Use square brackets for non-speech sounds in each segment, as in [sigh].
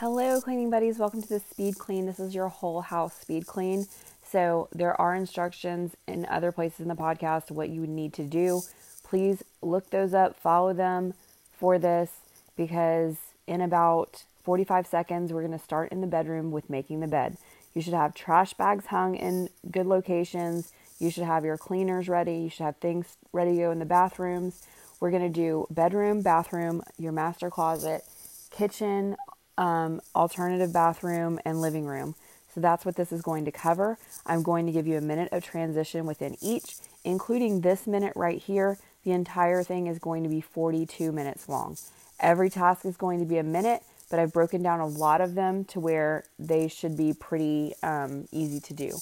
Hello, cleaning buddies. Welcome to the speed clean. This is your whole house speed clean. So, there are instructions in other places in the podcast what you need to do. Please look those up, follow them for this because in about 45 seconds, we're going to start in the bedroom with making the bed. You should have trash bags hung in good locations. You should have your cleaners ready. You should have things ready to go in the bathrooms. We're going to do bedroom, bathroom, your master closet, kitchen, um, alternative bathroom, and living room. So that's what this is going to cover. I'm going to give you a minute of transition within each, including this minute right here. The entire thing is going to be 42 minutes long. Every task is going to be a minute, but I've broken down a lot of them to where they should be pretty um, easy to do.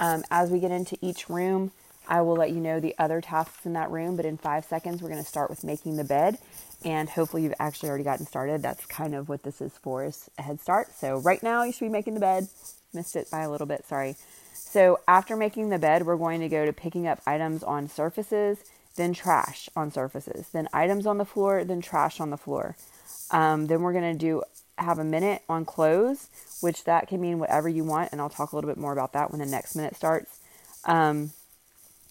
Um, as we get into each room, I will let you know the other tasks in that room, but in five seconds, we're going to start with making the bed and hopefully you've actually already gotten started. That's kind of what this is for is a head start. So right now you should be making the bed. Missed it by a little bit, sorry. So after making the bed, we're going to go to picking up items on surfaces, then trash on surfaces, then items on the floor, then trash on the floor. Um, then we're going to do have a minute on clothes, which that can mean whatever you want, and I'll talk a little bit more about that when the next minute starts. Um,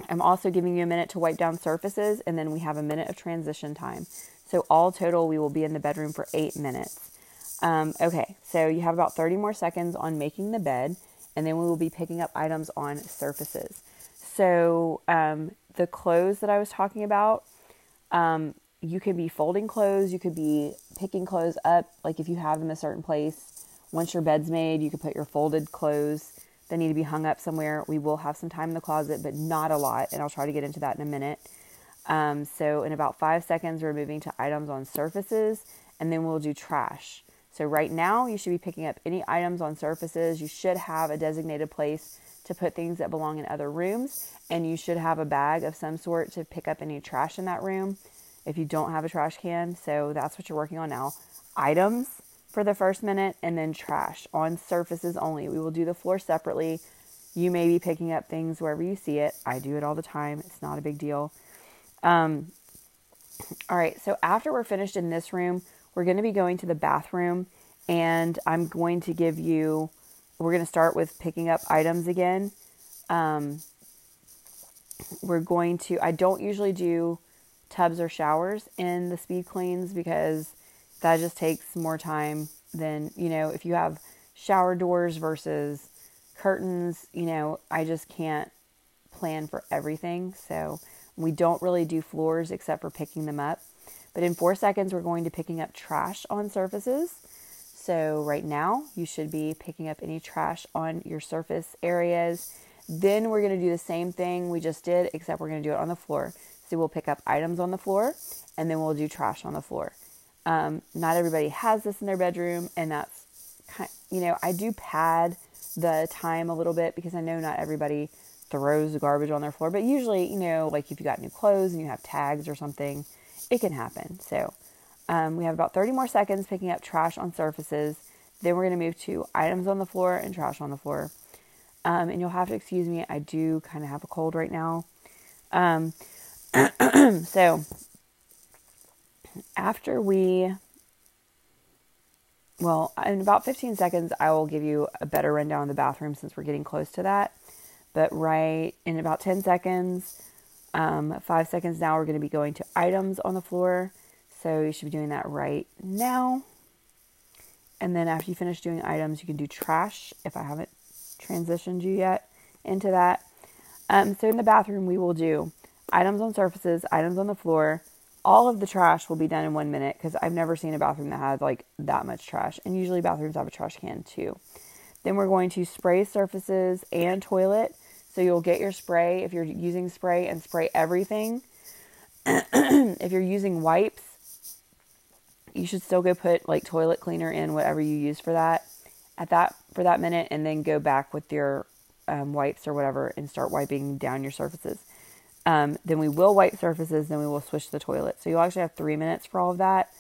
I'm also giving you a minute to wipe down surfaces, and then we have a minute of transition time. So, all total, we will be in the bedroom for eight minutes. Um, okay, so you have about 30 more seconds on making the bed, and then we will be picking up items on surfaces. So, um, the clothes that I was talking about, um, you could be folding clothes, you could be picking clothes up, like if you have them a certain place. Once your bed's made, you could put your folded clothes that need to be hung up somewhere. We will have some time in the closet, but not a lot, and I'll try to get into that in a minute. Um, so in about five seconds, we're moving to items on surfaces and then we'll do trash. So right now, you should be picking up any items on surfaces. You should have a designated place to put things that belong in other rooms, and you should have a bag of some sort to pick up any trash in that room if you don't have a trash can. So that's what you're working on now. Items for the first minute, and then trash on surfaces only. We will do the floor separately. You may be picking up things wherever you see it. I do it all the time, it's not a big deal. Um, all right, so after we're finished in this room, we're going to be going to the bathroom and I'm going to give you, we're going to start with picking up items again. Um, we're going to, I don't usually do tubs or showers in the speed cleans because that just takes more time than, you know, if you have shower doors versus curtains, you know, I just can't plan for everything. So we don't really do floors except for picking them up. But in four seconds, we're going to picking up trash on surfaces. So right now, you should be picking up any trash on your surface areas. Then we're going to do the same thing we just did, except we're going to do it on the floor. So we'll pick up items on the floor, and then we'll do trash on the floor. Um, not everybody has this in their bedroom, and that's kind. You know, I do pad the time a little bit because I know not everybody throws the garbage on their floor. But usually, you know, like if you got new clothes and you have tags or something, it can happen. So um, we have about 30 more seconds picking up trash on surfaces. Then we're going to move to items on the floor and trash on the floor. Um, and you'll have to excuse me, I do kind of have a cold right now. Um, [clears throat] so after we, well, in about 15 seconds, I will give you a better rundown of the bathroom since we're getting close to that but right in about 10 seconds, um, five seconds now, we're going to be going to items on the floor. So you should be doing that right now. And then after you finish doing items, you can do trash if I haven't transitioned you yet into that. Um, so in the bathroom, we will do items on surfaces, items on the floor. All of the trash will be done in one minute because I've never seen a bathroom that has like that much trash. And usually bathrooms have a trash can too. Then we're going to spray surfaces and toilet. So you'll get your spray if you're using spray and spray everything. [clears throat] if you're using wipes, you should still go put like toilet cleaner in whatever you use for that at that for that minute and then go back with your um, wipes or whatever and start wiping down your surfaces. Um, then we will wipe surfaces, then we will switch the toilet. So you'll actually have three minutes for all of that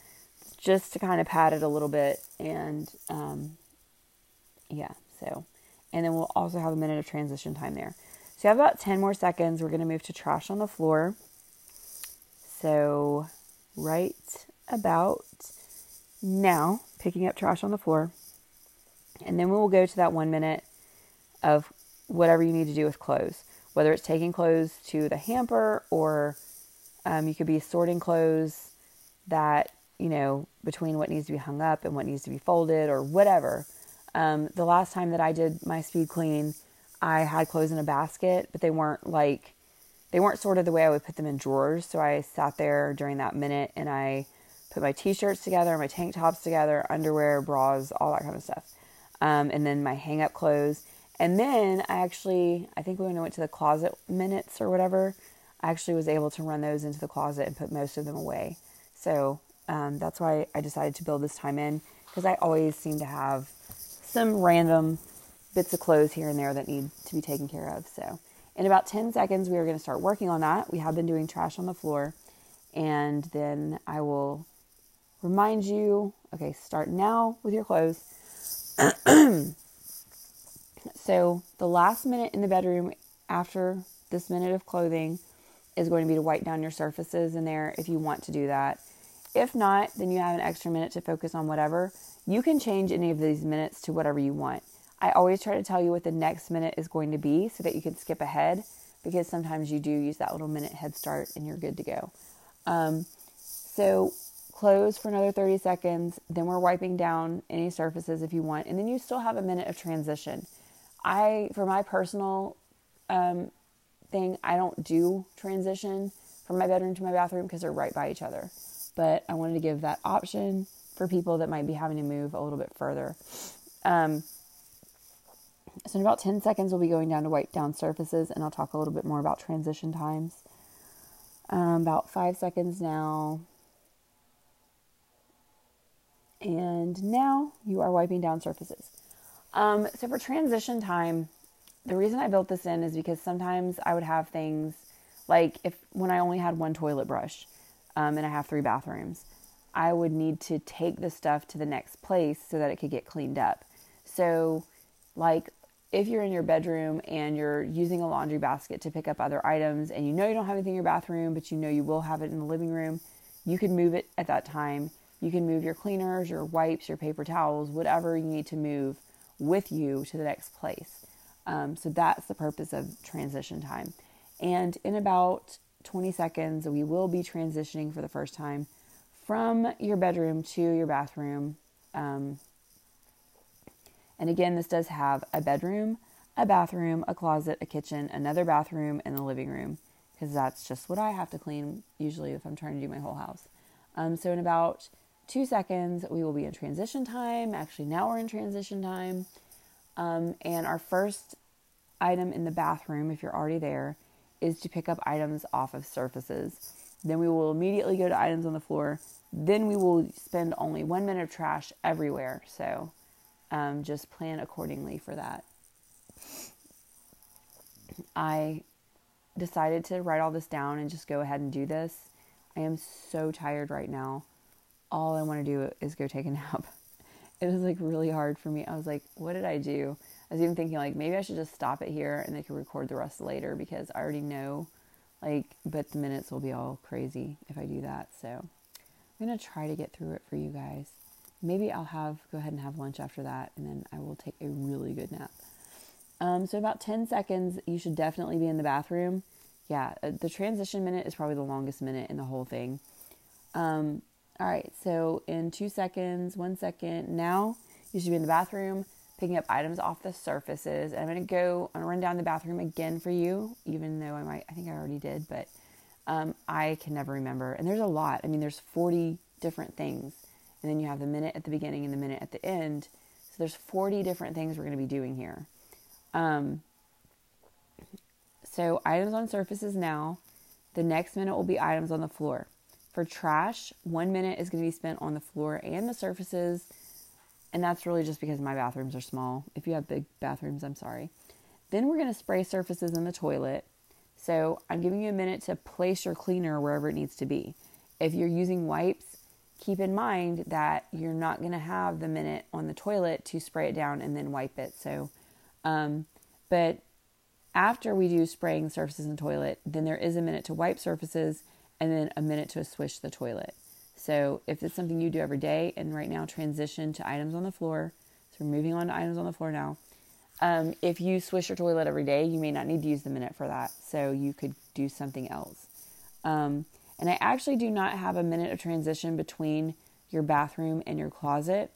just to kind of pad it a little bit. And um, yeah, so, and then we'll also have a minute of transition time there. So you have about 10 more seconds. We're going to move to trash on the floor. So right about now, picking up trash on the floor. And then we will go to that one minute of whatever you need to do with clothes, whether it's taking clothes to the hamper or um, you could be sorting clothes that, you know, between what needs to be hung up and what needs to be folded or whatever. Um, the last time that I did my speed clean, I had clothes in a basket, but they weren't like, they weren't sorted the way I would put them in drawers. So I sat there during that minute and I put my t shirts together, my tank tops together, underwear, bras, all that kind of stuff. Um, and then my hang up clothes. And then I actually, I think when I went to the closet minutes or whatever, I actually was able to run those into the closet and put most of them away. So um, that's why I decided to build this time in because I always seem to have some random bits of clothes here and there that need to be taken care of. So in about 10 seconds, we are going to start working on that. We have been doing trash on the floor. And then I will remind you okay, start now with your clothes. [clears throat] so the last minute in the bedroom after this minute of clothing is going to be to wipe down your surfaces in there if you want to do that. If not, then you have an extra minute to focus on whatever. You can change any of these minutes to whatever you want. I always try to tell you what the next minute is going to be so that you can skip ahead because sometimes you do use that little minute head start and you're good to go. Um, so close for another 30 seconds, then we're wiping down any surfaces if you want, and then you still have a minute of transition. I, for my personal um, thing, I don't do transition from my bedroom to my bathroom because they're right by each other. But I wanted to give that option for people that might be having to move a little bit further. Um, so in about 10 seconds, we'll be going down to wipe down surfaces, and I'll talk a little bit more about transition times. Um, about five seconds now. And now you are wiping down surfaces. Um, so for transition time, the reason I built this in is because sometimes I would have things like if when I only had one toilet brush um, and I have three bathrooms, I would need to take the stuff to the next place so that it could get cleaned up. So, like if you're in your bedroom and you're using a laundry basket to pick up other items and you know you don't have anything in your bathroom, but you know you will have it in the living room, you can move it at that time. You can move your cleaners, your wipes, your paper towels, whatever you need to move with you to the next place. Um, so that's the purpose of transition time. And in about 20 seconds, we will be transitioning for the first time from your bedroom to your bathroom. Um, and again, this does have a bedroom, a bathroom, a closet, a kitchen, another bathroom, and the living room, because that's just what I have to clean usually if I'm trying to do my whole house. Um, so, in about two seconds, we will be in transition time. Actually, now we're in transition time. Um, and our first item in the bathroom, if you're already there, is to pick up items off of surfaces. Then we will immediately go to items on the floor. Then we will spend only one minute of trash everywhere. So, um, just plan accordingly for that. I decided to write all this down and just go ahead and do this. I am so tired right now. All I want to do is go take a [laughs] nap. It was like really hard for me. I was like, what did I do? I was even thinking like maybe I should just stop it here and they could record the rest later because I already know like but the minutes will be all crazy if I do that. So I'm going to try to get through it for you guys maybe I'll have go ahead and have lunch after that, and then I will take a really good nap. Um, so about 10 seconds, you should definitely be in the bathroom. Yeah, uh, the transition minute is probably the longest minute in the whole thing. Um, all right, so in two seconds, one second, now you should be in the bathroom picking up items off the surfaces. And I'm gonna go, gonna run down the bathroom again for you, even though I might, I think I already did, but um, I can never remember. And there's a lot. I mean, there's 40 different things and then you have the minute at the beginning and the minute at the end. So there's 40 different things we're to be doing here. Um, so items on surfaces now. The next minute will be items on the floor. For trash, one minute is going to be spent on the floor and the surfaces. And that's really just because my bathrooms are small. If you have big bathrooms, I'm sorry. Then we're going to spray surfaces in the toilet. So I'm giving you a minute to place your cleaner wherever it needs to be. If you're using wipes, keep in mind that you're not going to have the minute on the toilet to spray it down and then wipe it. So, um, but after we do spraying surfaces in the toilet, then there is a minute to wipe surfaces and then a minute to swish the toilet. So, if it's something you do every day, and right now transition to items on the floor, So we're moving on to items on the floor now. Um, if you swish your toilet every day, you may not need to use the minute for that. So you could do something else. Um, and I actually do not have a minute of transition between your bathroom and your closet.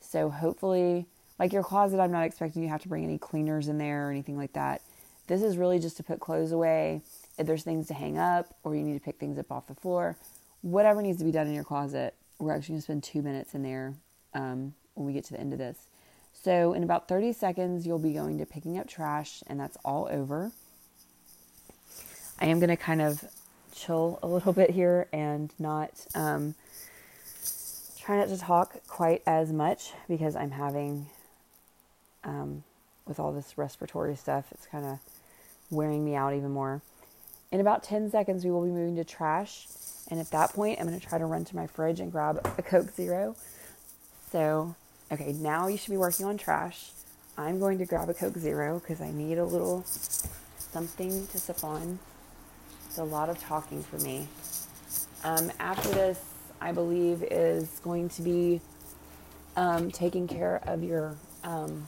So hopefully, like your closet, I'm not expecting you have to bring any cleaners in there or anything like that. This is really just to put clothes away. If there's things to hang up or you need to pick things up off the floor, whatever needs to be done in your closet, we're actually going to spend two minutes in there um, when we get to the end of this. So, in about 30 seconds, you'll be going to picking up trash, and that's all over. I am going to kind of chill a little bit here and not um, try not to talk quite as much because I'm having, um, with all this respiratory stuff, it's kind of wearing me out even more. In about 10 seconds, we will be moving to trash. And at that point, I'm going to try to run to my fridge and grab a Coke Zero. So, okay, now you should be working on trash. I'm going to grab a Coke Zero because I need a little something to sip on. It's a lot of talking for me. Um, after this, I believe is going to be um, taking care of your um,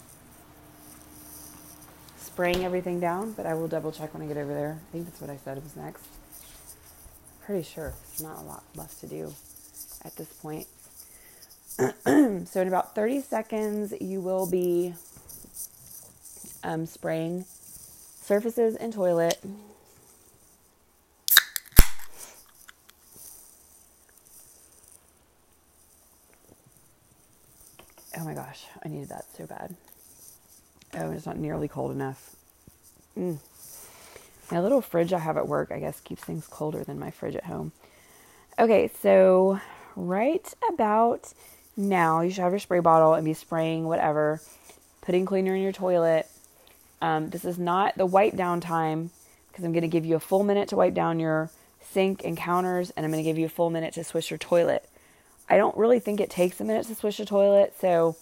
spraying everything down, but I will double check when I get over there. I think that's what I said was next. Pretty sure there's not a lot left to do at this point. [clears throat] so in about 30 seconds, you will be um, spraying surfaces and toilet. Oh my gosh, I needed that so bad. Oh, it's not nearly cold enough. Mm. My little fridge I have at work, I guess, keeps things colder than my fridge at home. Okay, so right about now, you should have your spray bottle and be spraying whatever, putting cleaner in your toilet. Um, this is not the wipe down time because I'm going to give you a full minute to wipe down your sink and counters, and I'm going to give you a full minute to swish your toilet. I don't really think it takes a minute to swish a toilet, so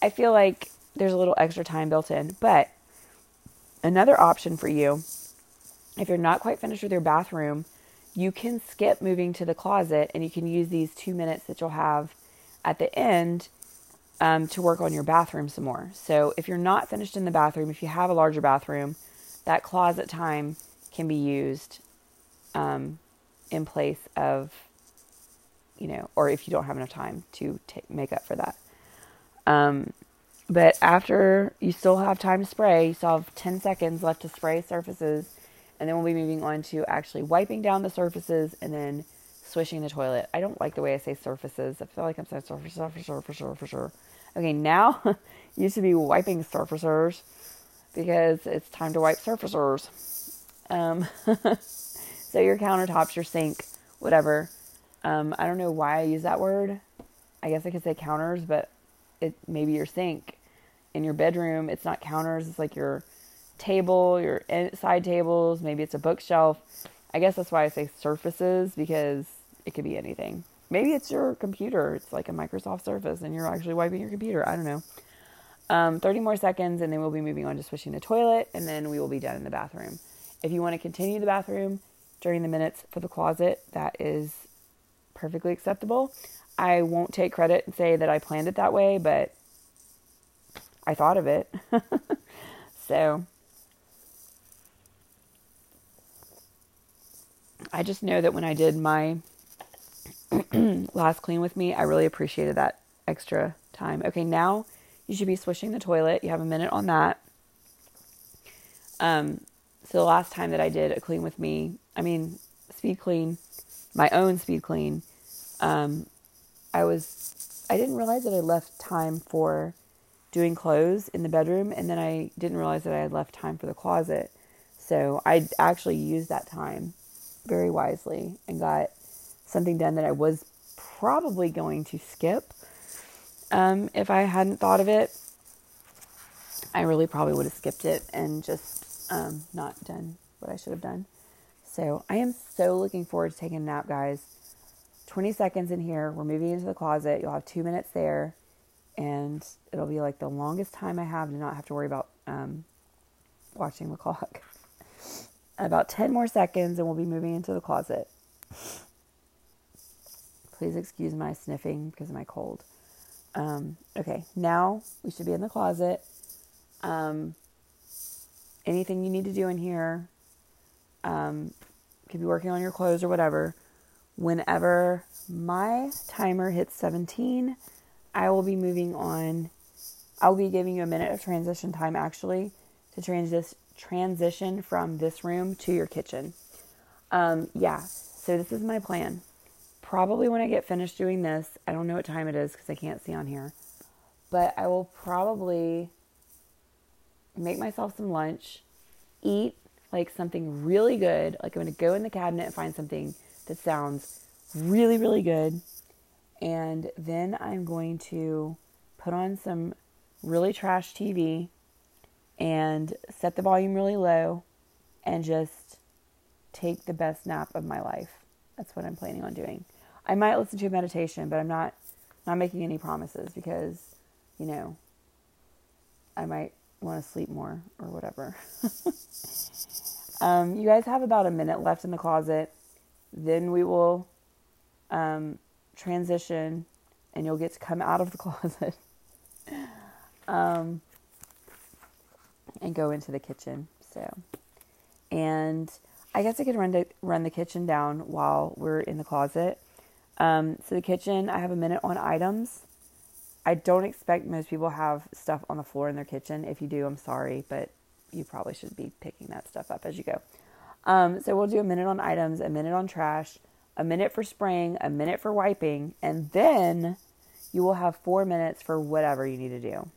I feel like there's a little extra time built in. But another option for you, if you're not quite finished with your bathroom, you can skip moving to the closet and you can use these two minutes that you'll have at the end um, to work on your bathroom some more. So if you're not finished in the bathroom, if you have a larger bathroom, that closet time can be used um, in place of you know, or if you don't have enough time to take, make up for that. Um, but after you still have time to spray, you still have 10 seconds left to spray surfaces, and then we'll be moving on to actually wiping down the surfaces and then swishing the toilet. I don't like the way I say surfaces. I feel like I'm saying surface, surface, surface, surface. Okay, now [laughs] used to be wiping surfacers because it's time to wipe surfacers. Um, [laughs] so your countertops, your sink, whatever um, I don't know why I use that word. I guess I could say counters, but it maybe your sink in your bedroom. It's not counters. It's like your table, your side tables. Maybe it's a bookshelf. I guess that's why I say surfaces because it could be anything. Maybe it's your computer. It's like a Microsoft Surface, and you're actually wiping your computer. I don't know. Um, 30 more seconds, and then we'll be moving on to swishing the toilet, and then we will be done in the bathroom. If you want to continue the bathroom during the minutes for the closet, that is perfectly acceptable. I won't take credit and say that I planned it that way, but I thought of it. [laughs] so I just know that when I did my [clears throat] last clean with me, I really appreciated that extra time. Okay, now you should be swishing the toilet. You have a minute on that. Um, so the last time that I did a clean with me, I mean, speed clean, my own speed clean, um, I was I didn't realize that I left time for doing clothes in the bedroom, and then I didn't realize that I had left time for the closet. So I actually used that time very wisely and got something done that I was probably going to skip um, if I hadn't thought of it. I really probably would have skipped it and just um, not done what I should have done. So I am so looking forward to taking a nap, guys. 20 seconds in here. We're moving into the closet. You'll have two minutes there, and it'll be like the longest time I have to not have to worry about um, watching the [laughs] clock. About 10 more seconds, and we'll be moving into the closet. Please excuse my sniffing because of my cold. Um, okay, now we should be in the closet. Um, anything you need to do in here, um, could be working on your clothes or whatever. Whenever my timer hits 17, I will be moving on. I'll be giving you a minute of transition time actually to transis- transition from this room to your kitchen. Um, yeah, so this is my plan. Probably when I get finished doing this, I don't know what time it is because I can't see on here, but I will probably make myself some lunch, eat like something really good. Like I'm going to go in the cabinet and find something that sounds really, really good. And then I'm going to put on some really trash TV and set the volume really low and just take the best nap of my life. That's what I'm planning on doing. I might listen to a meditation, but I'm not not making any promises because, you know, I might want to sleep more or whatever. [laughs] um, you guys have about a minute left in the closet. Then we will um, transition and you'll get to come out of the [laughs] closet um, and go into the kitchen. So, and I guess I could run to, run the kitchen down while we're in the closet. Um, so the kitchen, I have a minute on items. I don't expect most people have stuff on the floor in their kitchen. If you do, I'm sorry, but you probably should be picking that stuff up as you go. Um, so we'll do a minute on items, a minute on trash, a minute for spraying, a minute for wiping, and then you will have four minutes for whatever you need to do.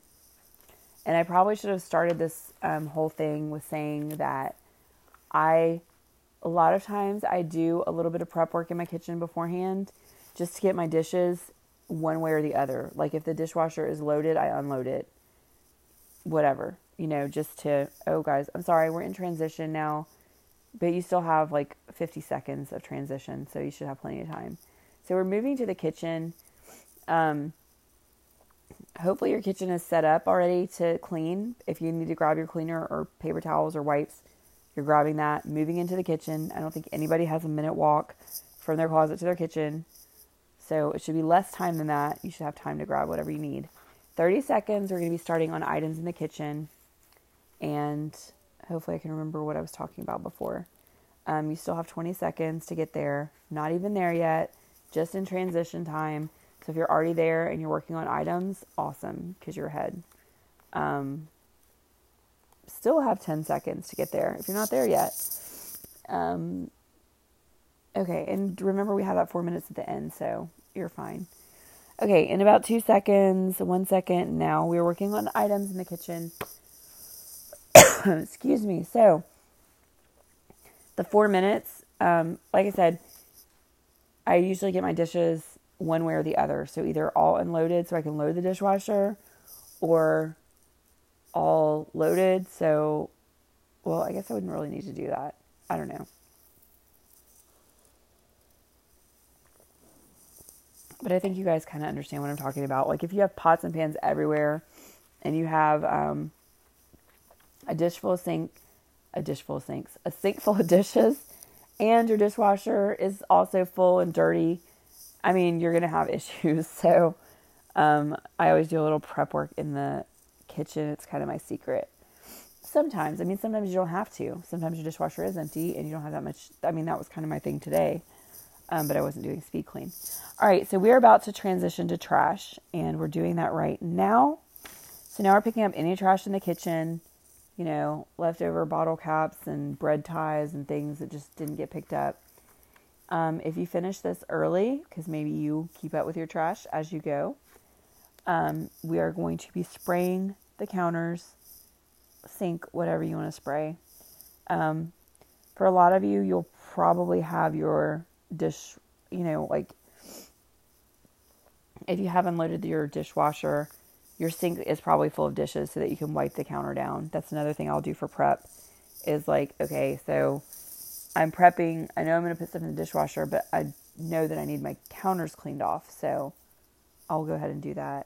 And I probably should have started this um, whole thing with saying that I, a lot of times, I do a little bit of prep work in my kitchen beforehand just to get my dishes one way or the other. Like if the dishwasher is loaded, I unload it. Whatever, you know, just to, oh, guys, I'm sorry, we're in transition now, but you still have like 50 seconds of transition, so you should have plenty of time. So we're moving to the kitchen. Um, hopefully, your kitchen is set up already to clean. If you need to grab your cleaner or paper towels or wipes, you're grabbing that, moving into the kitchen. I don't think anybody has a minute walk from their closet to their kitchen. So it should be less time than that. You should have time to grab whatever you need. 30 seconds, we're going to be starting on items in the kitchen. And hopefully, I can remember what I was talking about before. Um, you still have 20 seconds to get there. Not even there yet, just in transition time. So if you're already there and you're working on items, awesome, because you're ahead. Um, still have 10 seconds to get there if you're not there yet. Um, okay, and remember we have that four minutes at the end, so you're fine. Okay, in about two seconds, one second now, we're working on items in the kitchen. [coughs] Excuse me. So, the four minutes, um, like I said, I usually get my dishes one way or the other. So, either all unloaded so I can load the dishwasher or all loaded. So, well, I guess I wouldn't really need to do that. I don't know. but I think you guys kind of understand what I'm talking about. Like if you have pots and pans everywhere, and you have um, a dish full of sink, a dish full of sinks, a sink full of [laughs] dishes, and your dishwasher is also full and dirty. I mean, you're gonna have [laughs] issues. So um, I always do a little prep work in the kitchen. It's kind of my secret. Sometimes, I mean, sometimes you don't have to. Sometimes your dishwasher is empty and you don't have that much. I mean, that was kind of my thing today um, but I wasn't doing speed clean. All right, so we're about to transition to trash, and we're doing that right now. So now we're picking up any trash in the kitchen, you know, leftover bottle caps and bread ties and things that just didn't get picked up. Um, if you finish this early, because maybe you keep up with your trash as you go, um, we are going to be spraying the counters, sink, whatever you want to spray. Um, for a lot of you, you'll probably have your dish, you know, like if you have unloaded your dishwasher, your sink is probably full of dishes so that you can wipe the counter down. That's another thing I'll do for prep is like, okay, so I'm prepping. I know I'm going to put stuff in the dishwasher, but I know that I need my counters cleaned off. So I'll go ahead and do that.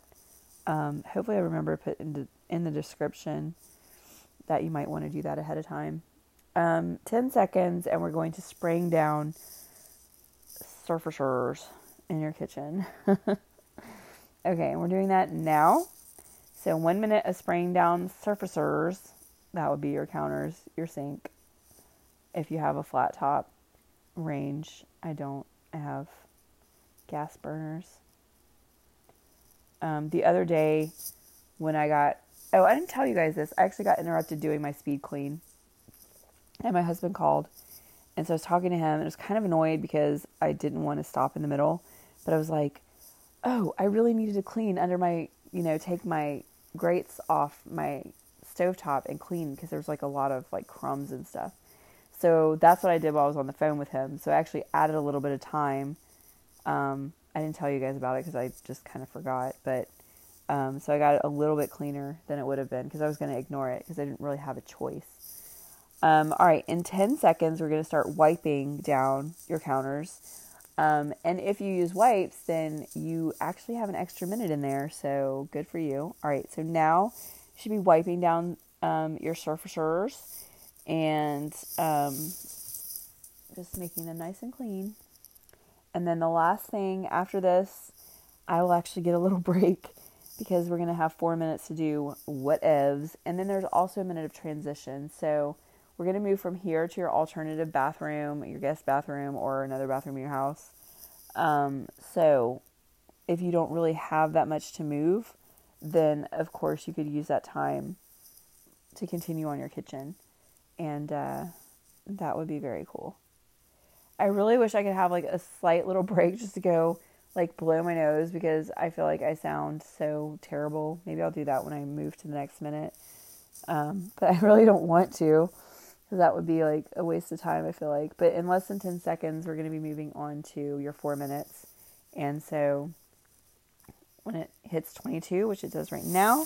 Um, hopefully, I remember to put in the, in the description that you might want to do that ahead of time. Um, 10 seconds, and we're going to spraying down surfacers in your kitchen. [laughs] Okay, and we're doing that now. So one minute of spraying down surfacers. That would be your counters, your sink. If you have a flat top range, I don't. I have gas burners. Um, the other day when I got oh I didn't tell you guys this I actually got interrupted doing my speed clean and my husband called and so I was talking to him and I was kind of annoyed because I didn't want to stop in the middle but I was like oh I really needed to clean under my you know take my grates off my stovetop and clean because there was like a lot of like crumbs and stuff so that's what I did while I was on the phone with him so I actually added a little bit of time um, I didn't tell you guys about it because I just kind of forgot. But um, so I got it a little bit cleaner than it would have been because I was going to ignore it because I didn't really have a choice. Um, all right, in 10 seconds, we're going to start wiping down your counters. Um, and if you use wipes, then you actually have an extra minute in there. So good for you. All right, so now you should be wiping down um, your surfacers and um, just making them nice and clean. And then the last thing after this, I will actually get a little [laughs] break because we're going to have four minutes to do whatevs. And then there's also a minute of transition. So we're going to move from here to your alternative bathroom, your guest bathroom, or another bathroom in your house. Um, so if you don't really have that much to move, then of course you could use that time to continue on your kitchen. And uh, that would be very cool. I really wish I could have like a slight little [laughs] break just to go like blow my nose because I feel like I sound so terrible. Maybe I'll do that when I move to the next minute. Um, but I really don't want to because that would be like a waste of time, I feel like. But in less than 10 seconds, we're going to be moving on to your four minutes. And so when it hits 22, which it does right now,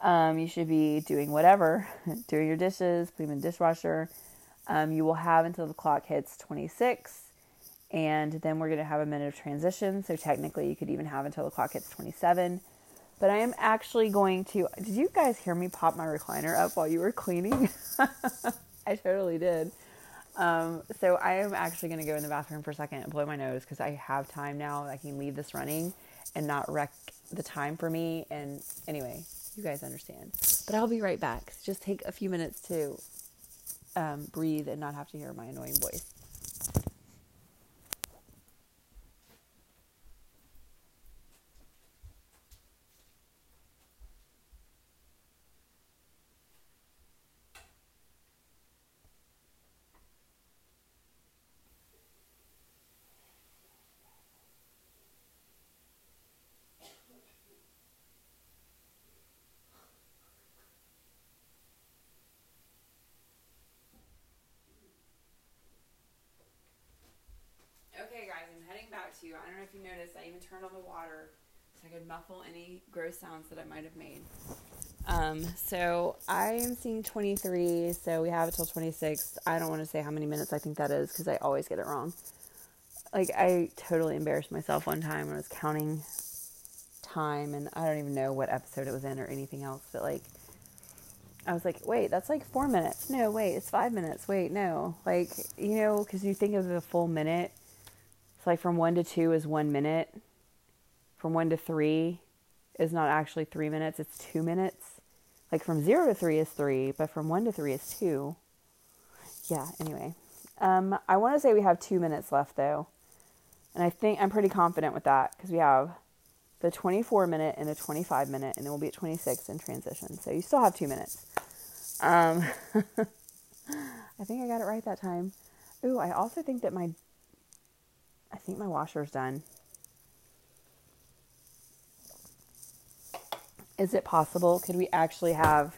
um, you should be doing whatever, [laughs] doing your dishes, putting in the dishwasher, um, you will have until the clock hits 26, and then we're going to have a minute of transition. So technically, you could even have until the clock hits 27. But I am actually going to. Did you guys hear me pop my recliner up while you were cleaning? [laughs] I totally did. Um, so I am actually going to go in the bathroom for a second and blow my nose because I have time now. I can leave this running and not wreck the time for me. And anyway, you guys understand. But I'll be right back. Just take a few minutes to um, breathe and not have to hear my annoying voice. I don't know if you noticed, I even turned on the water so I could muffle any gross sounds that I might have made. Um, so I am seeing 23, so we have it till 26. I don't want to say how many minutes I think that is because I always get it wrong. Like, I totally embarrassed myself one time when I was counting time, and I don't even know what episode it was in or anything else, but like, I was like, wait, that's like four minutes. No, wait, it's five minutes. Wait, no. Like, you know, because you think of the full minute it's like from one to two is one minute. From one to three is not actually three minutes, it's two minutes. Like from zero to three is three, but from one to three is two. Yeah, anyway. Um, I want to say we have two minutes left though. And I think I'm pretty confident with that because we have the 24 minute and the 25 minute, and then we'll be at 26 in transition. So you still have two minutes. Um, [laughs] I think I got it right that time. Ooh, I also think that my I think my washer's done. Is it possible? Could we actually have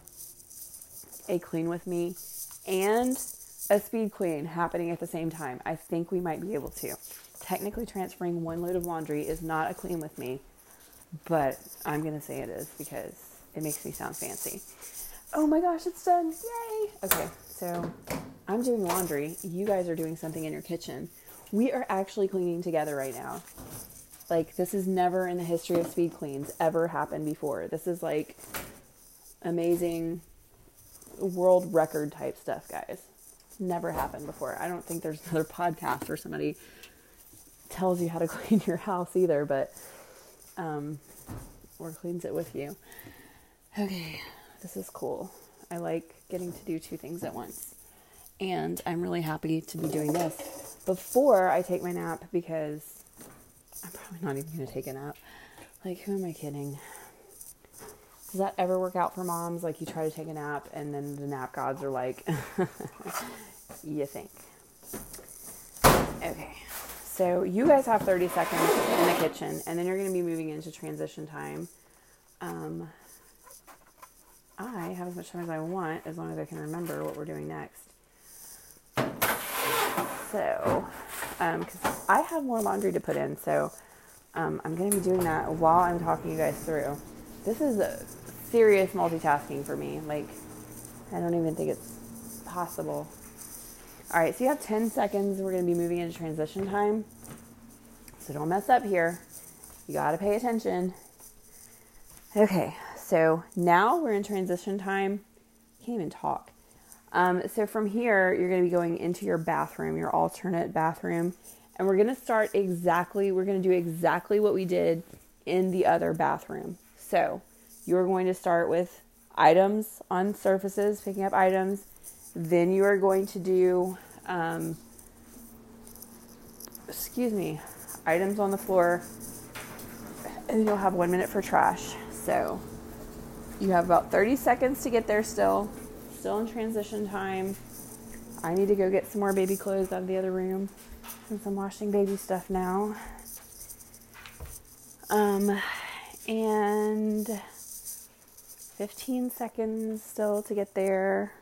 a clean with me and a speed clean happening at the same time? I think we might be able to. Technically, transferring one load of laundry is not a clean with me, but I'm going to say it is because it makes me sound fancy. Oh my gosh, it's done! Yay! Okay, so I'm doing laundry. You guys are doing something in your kitchen. We are actually cleaning together right now. Like, this has never in the history of speed cleans ever happened before. This is like amazing world record type stuff, guys. Never happened before. I don't think there's [laughs] another podcast where somebody tells you how to [laughs] clean your house either, but um, or cleans it with you. Okay, this is cool. I like getting to do two things at once. And I'm really happy to be doing this before I take my nap because I'm probably not even going to take a nap. Like, who am I kidding? Does that ever work out for moms? Like, you try to take a nap and then the nap gods are like, [laughs] you think. Okay, so you guys have 30 seconds in the kitchen and then you're going to be moving into transition time. Um, I have as much time as I want as long as I can remember what we're doing next. So, because um, I have more laundry to put in, so um, I'm going to be doing that while I'm talking you guys through. This is serious multitasking for me. Like, I don't even think it's possible. All right, so you have 10 seconds. We're going to be moving into transition time. So don't mess up here. You got to pay attention. Okay, so now we're in transition time. Can't even talk. Um, so from here, you're going to be going into your bathroom, your alternate bathroom, and we're going to start exactly, we're going to do exactly what we did in the other bathroom. So you're going to start with items on surfaces, picking up items. Then you are going to do, um, excuse me, items on the floor, and you'll have one minute for trash. So you have about 30 seconds to get there still. Still in transition time. I need to go get some more baby clothes out of the other room since I'm washing baby stuff now. Um, and 15 seconds still to get there.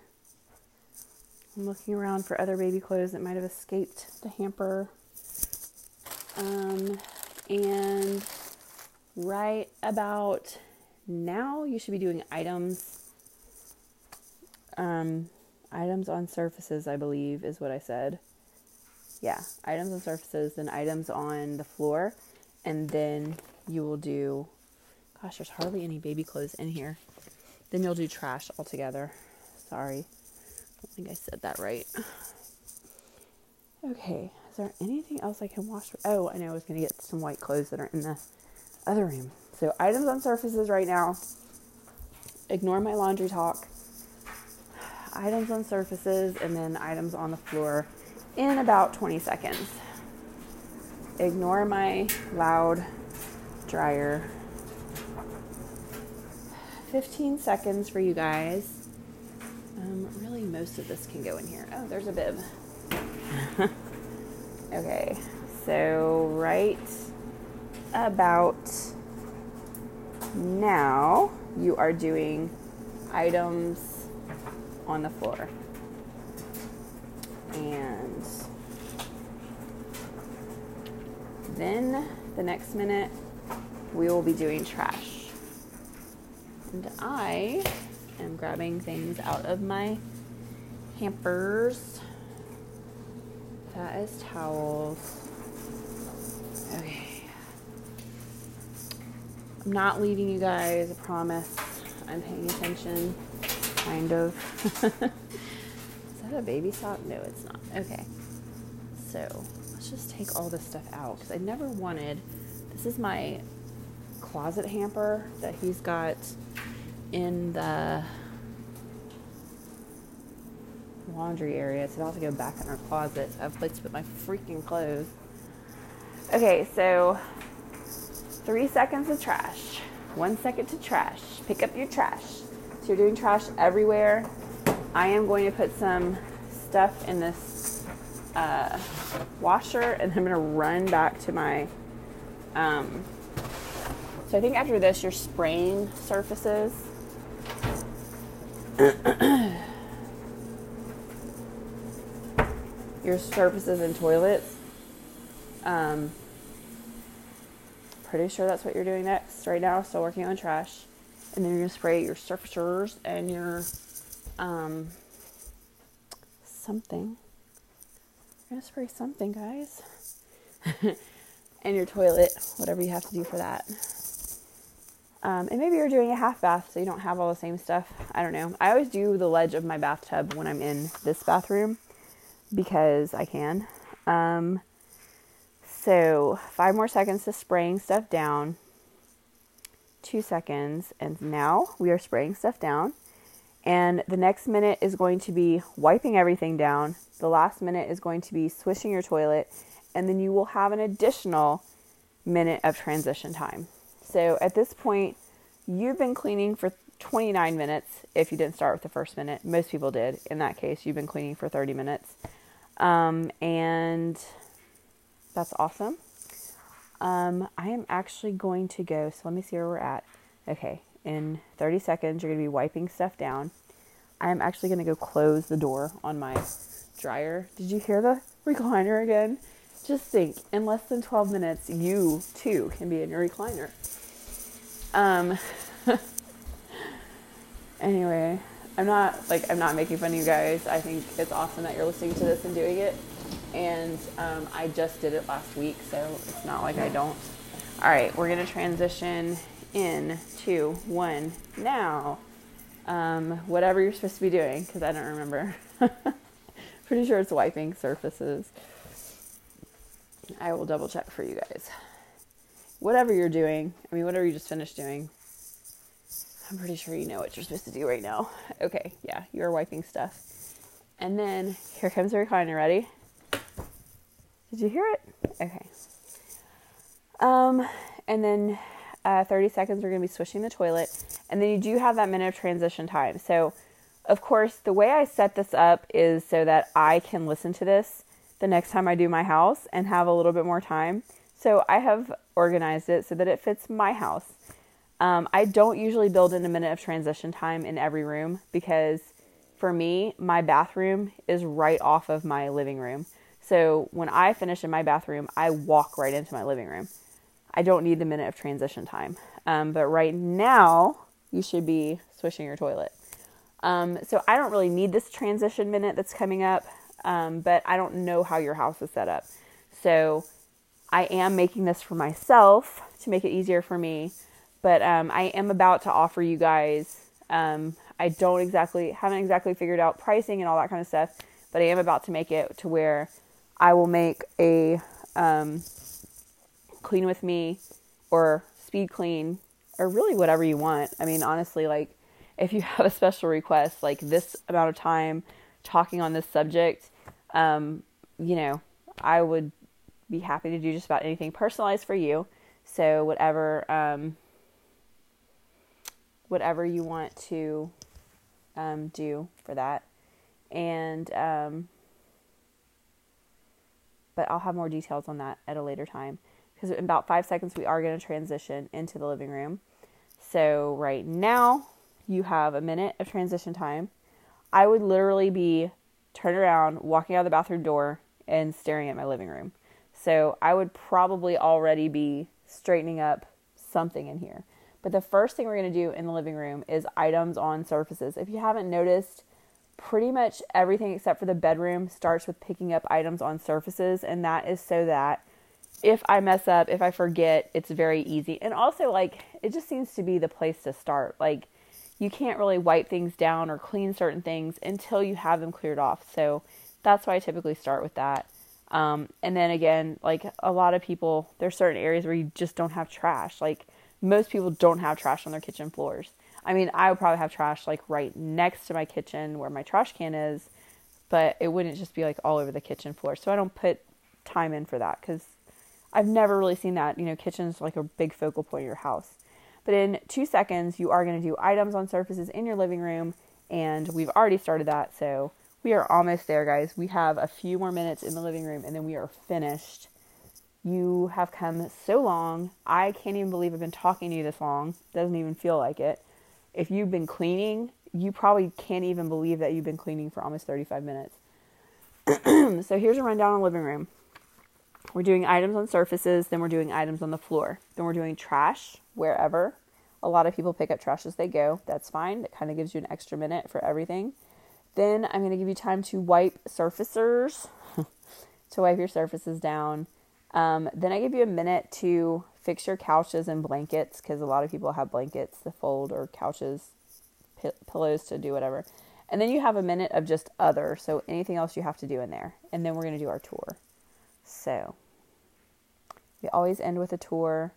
I'm looking around for other baby clothes that might have escaped the hamper. Um, and right about now you should be doing items um, items on surfaces i believe is what i said. Yeah items on surfaces then items on the floor and then you will do gosh there's hardly any baby clothes in here. Then you'll do trash altogether. Sorry. I don't think i said that right. Okay is there anything else i can wash? Oh i know i was going to get some white clothes that are in the other room. So, items on surfaces right now. Ignore my laundry talk. Items on surfaces and then items on the floor in about 20 seconds. Ignore my loud dryer. 15 seconds for you guys. Um, really, most of this can go in here. Oh, there's a bib. [laughs] okay, so right about now you are doing items on the floor. And then the next minute we will be doing trash. And I am grabbing things out of my hampers. That is towels. Okay. I'm not leaving you guys, I promise. I'm paying attention, kind of. [laughs] Is that a baby sock? No, it's not. Okay. So let's just take all this stuff out because I never wanted. This is my closet hamper that he's got in the laundry area. It's about to go back in our closet. I have a place to put my freaking clothes. Okay, so Three seconds of trash. One second to trash. Pick up your trash. You're doing trash everywhere. I am going to put some stuff in this uh, washer and I'm going to run back to my. Um, so I think after this, you're spraying surfaces. [coughs] your surfaces and toilets. Um, pretty sure that's what you're doing next right now. Still working on trash. And then you're to spray your surfacers and your um, something. You're to spray something, guys. [laughs] and your toilet, whatever you have to do for that. Um, and maybe you're doing a half bath so you don't have all the same stuff. I don't know. I always do the ledge of my bathtub when I'm in this bathroom because I can. Um, so, five more seconds to spraying stuff down. Two seconds, and now we are spraying stuff down. And the next minute is going to be wiping everything down. The last minute is going to be swishing your toilet, and then you will have an additional minute of transition time. So at this point, you've been cleaning for 29 minutes if you didn't start with the first minute. Most people did. In that case, you've been cleaning for 30 minutes. Um, and that's awesome. Um, I am actually going to go, so let me see where we're at. Okay, in 30 seconds, you're going to be wiping stuff down. I am actually going to go close the door on my dryer. Did you hear the recliner again? Just think, in less than 12 minutes, you too can be in your recliner. Um, [laughs] anyway, I'm not like I'm not making fun of you guys. I think it's awesome that you're listening to this and doing it. And um, I just did it last week, so it's not like I don't. All right, we're gonna transition in to one now. Um, whatever you're supposed to be doing, because I don't remember. [laughs] Pretty sure it's wiping surfaces. I will double check for you guys. Whatever you're doing, I mean, whatever you just finished doing, I'm pretty sure you know what you're supposed to do right now. [laughs] Okay, yeah, you're wiping stuff. And then here comes the recliner. Ready? Did you hear it? Okay. Um, and then uh, 30 seconds, we're going to be swishing the toilet. And then you do have that minute of transition time. So, of course, the way I set this up is so that I can listen to this the next time I do my house and have a little bit more time. So, I have organized it so that it fits my house. Um, I don't usually build in a minute of transition time in every room because for me, my bathroom is right off of my living room. So when I finish in my bathroom, I walk right into my living room. I don't need the minute of transition time. Um, but right now, you should be swishing your toilet. Um, so I don't really need this transition minute that's coming up, um, but I don't know how your house is set up. So I am making this for myself to make it easier for me but um, I am about to offer you guys. Um, I don't exactly haven't exactly figured out pricing and all that kind of stuff, but I am about to make it to where I will make a um, clean with me or speed clean or really whatever you want. I mean, honestly, like if you [laughs] have a special request, like this amount of time talking on this subject, um, you know, I would be happy to do just about anything personalized for you. So whatever um, whatever you want to um, do for that. And, um, but I'll have more details on that at a later time. Because in about five seconds, we are going to transition into the living room. So, right now, you have a minute of transition time. I would literally be turned around, walking out the bathroom door, and staring at my living room. So, I would probably already be straightening up something in here. But the first thing we're going to do in the living room is items on surfaces. If you haven't noticed, pretty much everything except for the bedroom starts with picking up items on surfaces, and that is so that if I mess up, if I forget, it's very easy. And also, like, it just seems to be the place to start. Like, you can't really wipe things down or clean certain things until you have them cleared off. So that's why I typically start with that. Um, and then again, like a lot of people, there's certain areas where you just don't have trash. Like most people don't have trash on their kitchen floors. I mean, I would probably have trash like right next to my kitchen where my trash can is, but it wouldn't just be like all over the kitchen floor. So I don't put time in for that because I've never really seen that. You know, kitchen's like a big focal point of your house. But in two seconds, you are going to do items on surfaces in your living room, and we've already started that. So we are almost there, guys. We have a few more minutes in the living room, and then we are finished you have come so long. I can't even believe I've been talking to you this long. Doesn't even feel like it. If you've been cleaning, you probably can't even believe that you've been cleaning for almost 35 minutes. [clears throat] so here's a rundown on living room. We're doing items on surfaces, then we're doing items on the floor. Then we're doing trash wherever. A lot of people pick up trash as they go. That's fine. That kind of gives you an extra minute for everything. Then I'm going to give you time to wipe surfacers, [laughs] to wipe your surfaces down um, then I give you a minute to fix your couches and blankets because a lot of people have blankets to fold or couches, p- pillows to do whatever. And then you have a minute of just other, so anything else you have to do in there. And then we're going to do our tour. So we always end with a tour.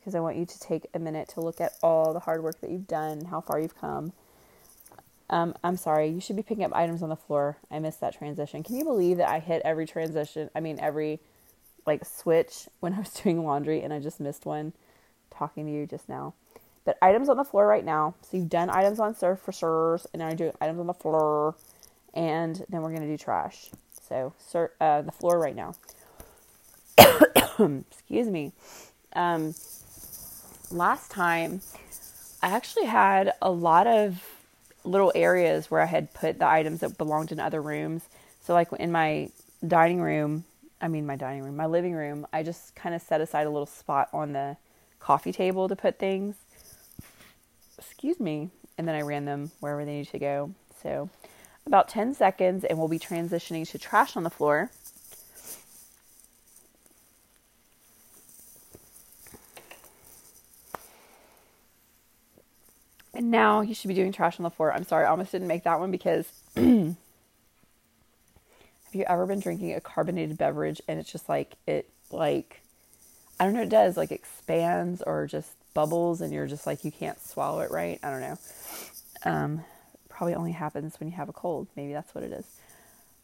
because I want you to take a minute to look at all the hard work that you've done, how far you've come. Um, I'm sorry, you should be picking up items on the floor. I missed that transition. Can you believe that I hit every transition? I mean, every like switch when I was [laughs] doing laundry and I just missed one talking to you just now. But items on the floor right now. So you've done items on surfacers and now you're doing items on the floor and then we're going to do trash. So, sur- uh, the floor right now. [coughs] Excuse me. Um, last time, I actually had a lot of little areas where I had put the items that belonged in other rooms. So, like in my dining room, I mean, my dining room, my living room, I just kind of set aside a little spot on the coffee table to put things. Excuse me. And then I ran them wherever they need to go. So, about 10 seconds, and we'll be transitioning to trash on the floor. And now you should be doing trash on the floor. I'm sorry, I almost didn't make that one because [clears throat] you ever been drinking a carbonated beverage and it's just like it like I don't know it does like expands or just bubbles and you're just like you can't swallow it right. I don't know. Um, probably only happens when you have a cold. Maybe that's what it is.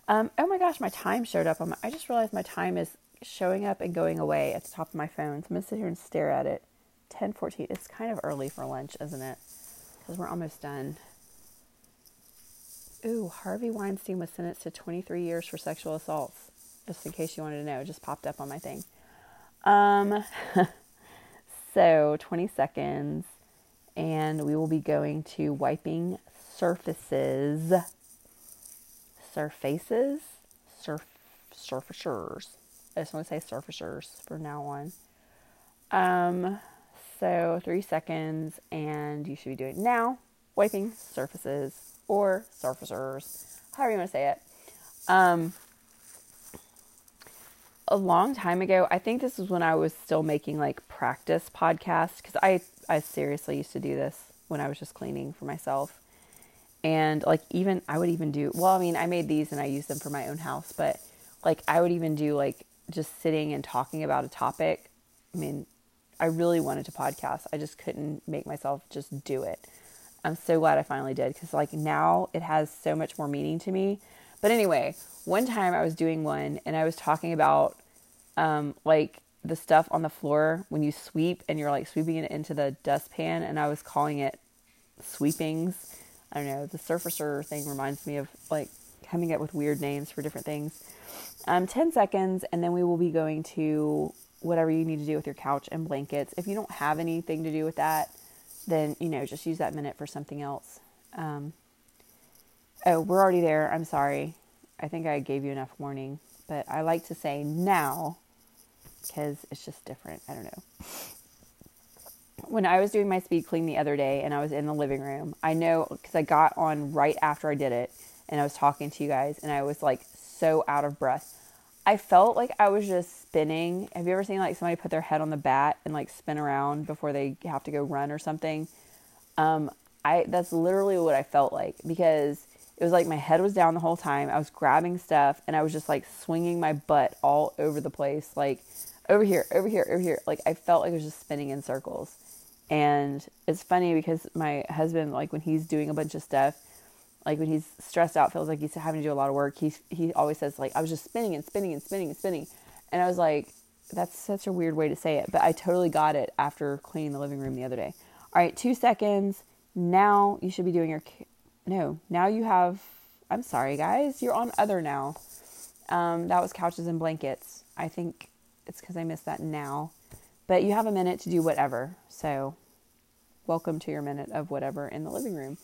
Um, oh my gosh, my time showed up. On my, I just realized my time is showing up and going away at the top of my phone. So I'm gonna sit here and stare at it. 10:14. It's kind of early for lunch, isn't it? because we're almost done. Ooh, Harvey Weinstein was sentenced to 23 years for sexual assaults. Just in case you wanted to know, it just popped up on my thing. Um, [laughs] so 20 seconds, and we will be going to wiping surfaces, surfaces, surf, surfacers. I just want to say surfacers from now on. Um, so three seconds, and you should be doing now, wiping surfaces or surfacers, however you want to say it. Um, a long time ago, I think this was when I was still making like practice podcasts because I I seriously used to do this when I was just cleaning for myself. And like even I would even do well, I mean, I made these and I used them for my own house, but like I would even do like just sitting and talking about a topic. I mean, I really wanted to podcast. I just couldn't make myself just do it. I'm so glad I finally did because, like, now it has so much more meaning to me. But anyway, one time I was doing one and I was talking about, um, like, the stuff on the floor when you sweep and you're like sweeping it into the dustpan, and I was calling it sweepings. I don't know. The surfacer thing reminds me of like coming up with weird names for different things. Um, 10 seconds, and then we will be going to whatever you need to do with your couch and blankets. If you don't have anything to do with that, then, you know, just use that minute for something else. Um, oh, we're already there. I'm sorry. I think I gave you enough warning, but I like to say now because it's just different. I don't know. When I was doing my speed clean the other day and I was in the living room, I know because I got on right after I did it and I was talking to you guys and I was like so out of breath. I felt like I was just spinning. Have you ever seen like somebody put their head on the bat and like spin around before they have to go run or something? Um, I that's literally what I felt like because it was like my head was down the whole time. I was grabbing stuff and I was just like swinging my butt all over the place, like over here, over here, over here. Like I felt like I was just spinning in circles. And it's funny because my husband, like when he's doing a bunch of stuff, like when he's stressed out, feels like he's having to do a lot of work. He he always says like I was just spinning and spinning and spinning and spinning, and I was like, that's such a weird way to say it, but I totally got it after cleaning the living room the other day. All right, two seconds. Now you should be doing your no. Now you have. I'm sorry, guys. You're on other now. Um, that was couches and blankets. I think it's because I missed that now. But you have a minute to do whatever. So, welcome to your minute of whatever in the living room.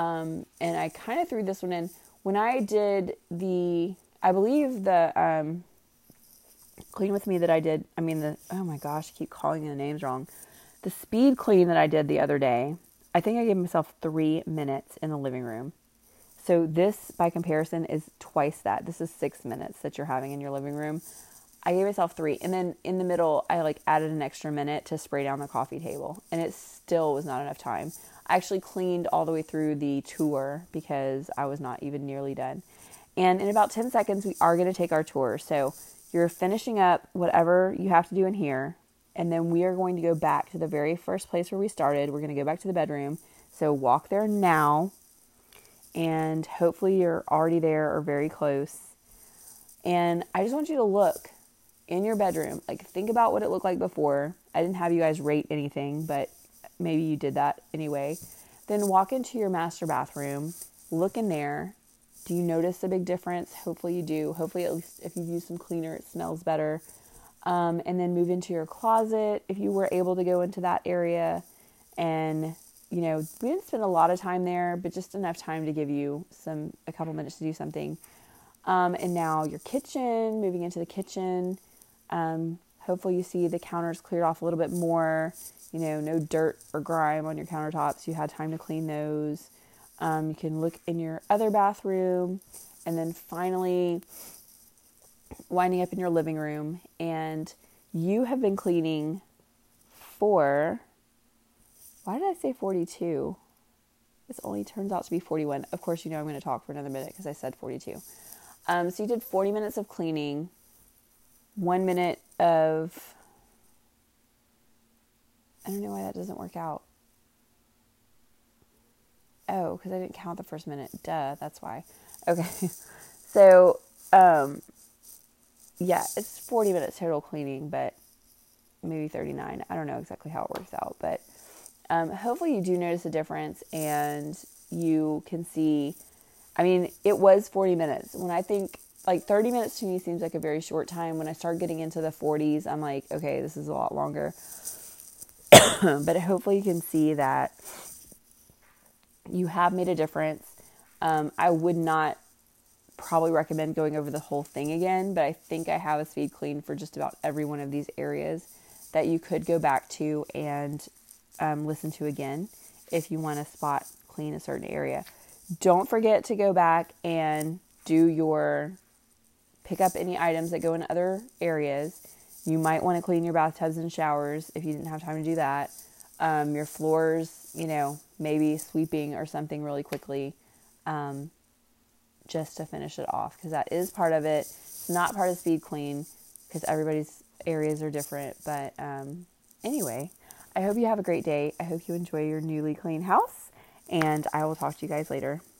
Um, and I kind of threw this one in when I did the, I believe the um, clean with me that I did. I mean the oh my gosh, I keep calling the names wrong. The speed clean that I did the other day. I think I gave myself three minutes in the living room. So this, by comparison, is twice that. This is six minutes that you're having in your living room. I gave myself three, and then in the middle, I like added an extra minute to spray down the coffee table, and it still was not enough time. I actually cleaned all the way through the tour because I was not even nearly done. And in about 10 seconds, we are going to take our tour. So you're finishing up whatever you have to do in here, and then we are going to go back to the very first place where we started. We're going to go back to the bedroom. So walk there now, and hopefully you're already there or very close. And I just want you to look in your bedroom. Like, think about what it looked like before. I didn't have you guys rate anything, but maybe you did that anyway. Then walk into your master bathroom, look in there. Do you notice a big difference? Hopefully you do. Hopefully, at least if you've used some cleaner, it smells better. Um, and then move into your closet if you were able to go into that area. And, you know, we didn't spend a lot of time there, but just enough time to give you some, a couple minutes to do something. Um, and now your kitchen, moving into the kitchen. Um, hopefully you see the counters cleared off a little bit more you know, no dirt or grime on your countertops. You had time to clean those. Um, you can look in your other bathroom. And then finally, winding up in your living room. And you have been cleaning for, why did I say 42? This only turns out to be 41. Of course, you know I'm going to talk for another minute because I said 42. Um, so you did 40 minutes of cleaning, one minute of I don't know why that doesn't work out. Oh, because I didn't count the first minute. Duh, that's why. Okay. [laughs] so, um, yeah, it's 40 minutes total cleaning, but maybe 39. I don't know exactly how it works out, but um, hopefully you do notice a difference and you can see. I mean, it was 40 minutes. When I think like 30 minutes to me seems like a very short time. When I start getting into the 40s, I'm like, okay, this is a lot longer. [coughs] but hopefully you can see that you have made a difference. Um, I would not probably recommend going over the whole thing again, but I think I have a speed clean for just about every one of these areas that you could go back to and um, listen to again if you want to spot clean a certain area. Don't forget to go back and do your pick up any items that go in other areas you might want to clean your bathtubs and showers if you didn't have time to do that. Um, your floors, you know, maybe sweeping or something really quickly um, just to finish it off because that is part of it. It's not part of speed clean because everybody's areas are different. But um, anyway, I hope you have a great day. I hope you enjoy your newly clean house, and I will talk to you guys later.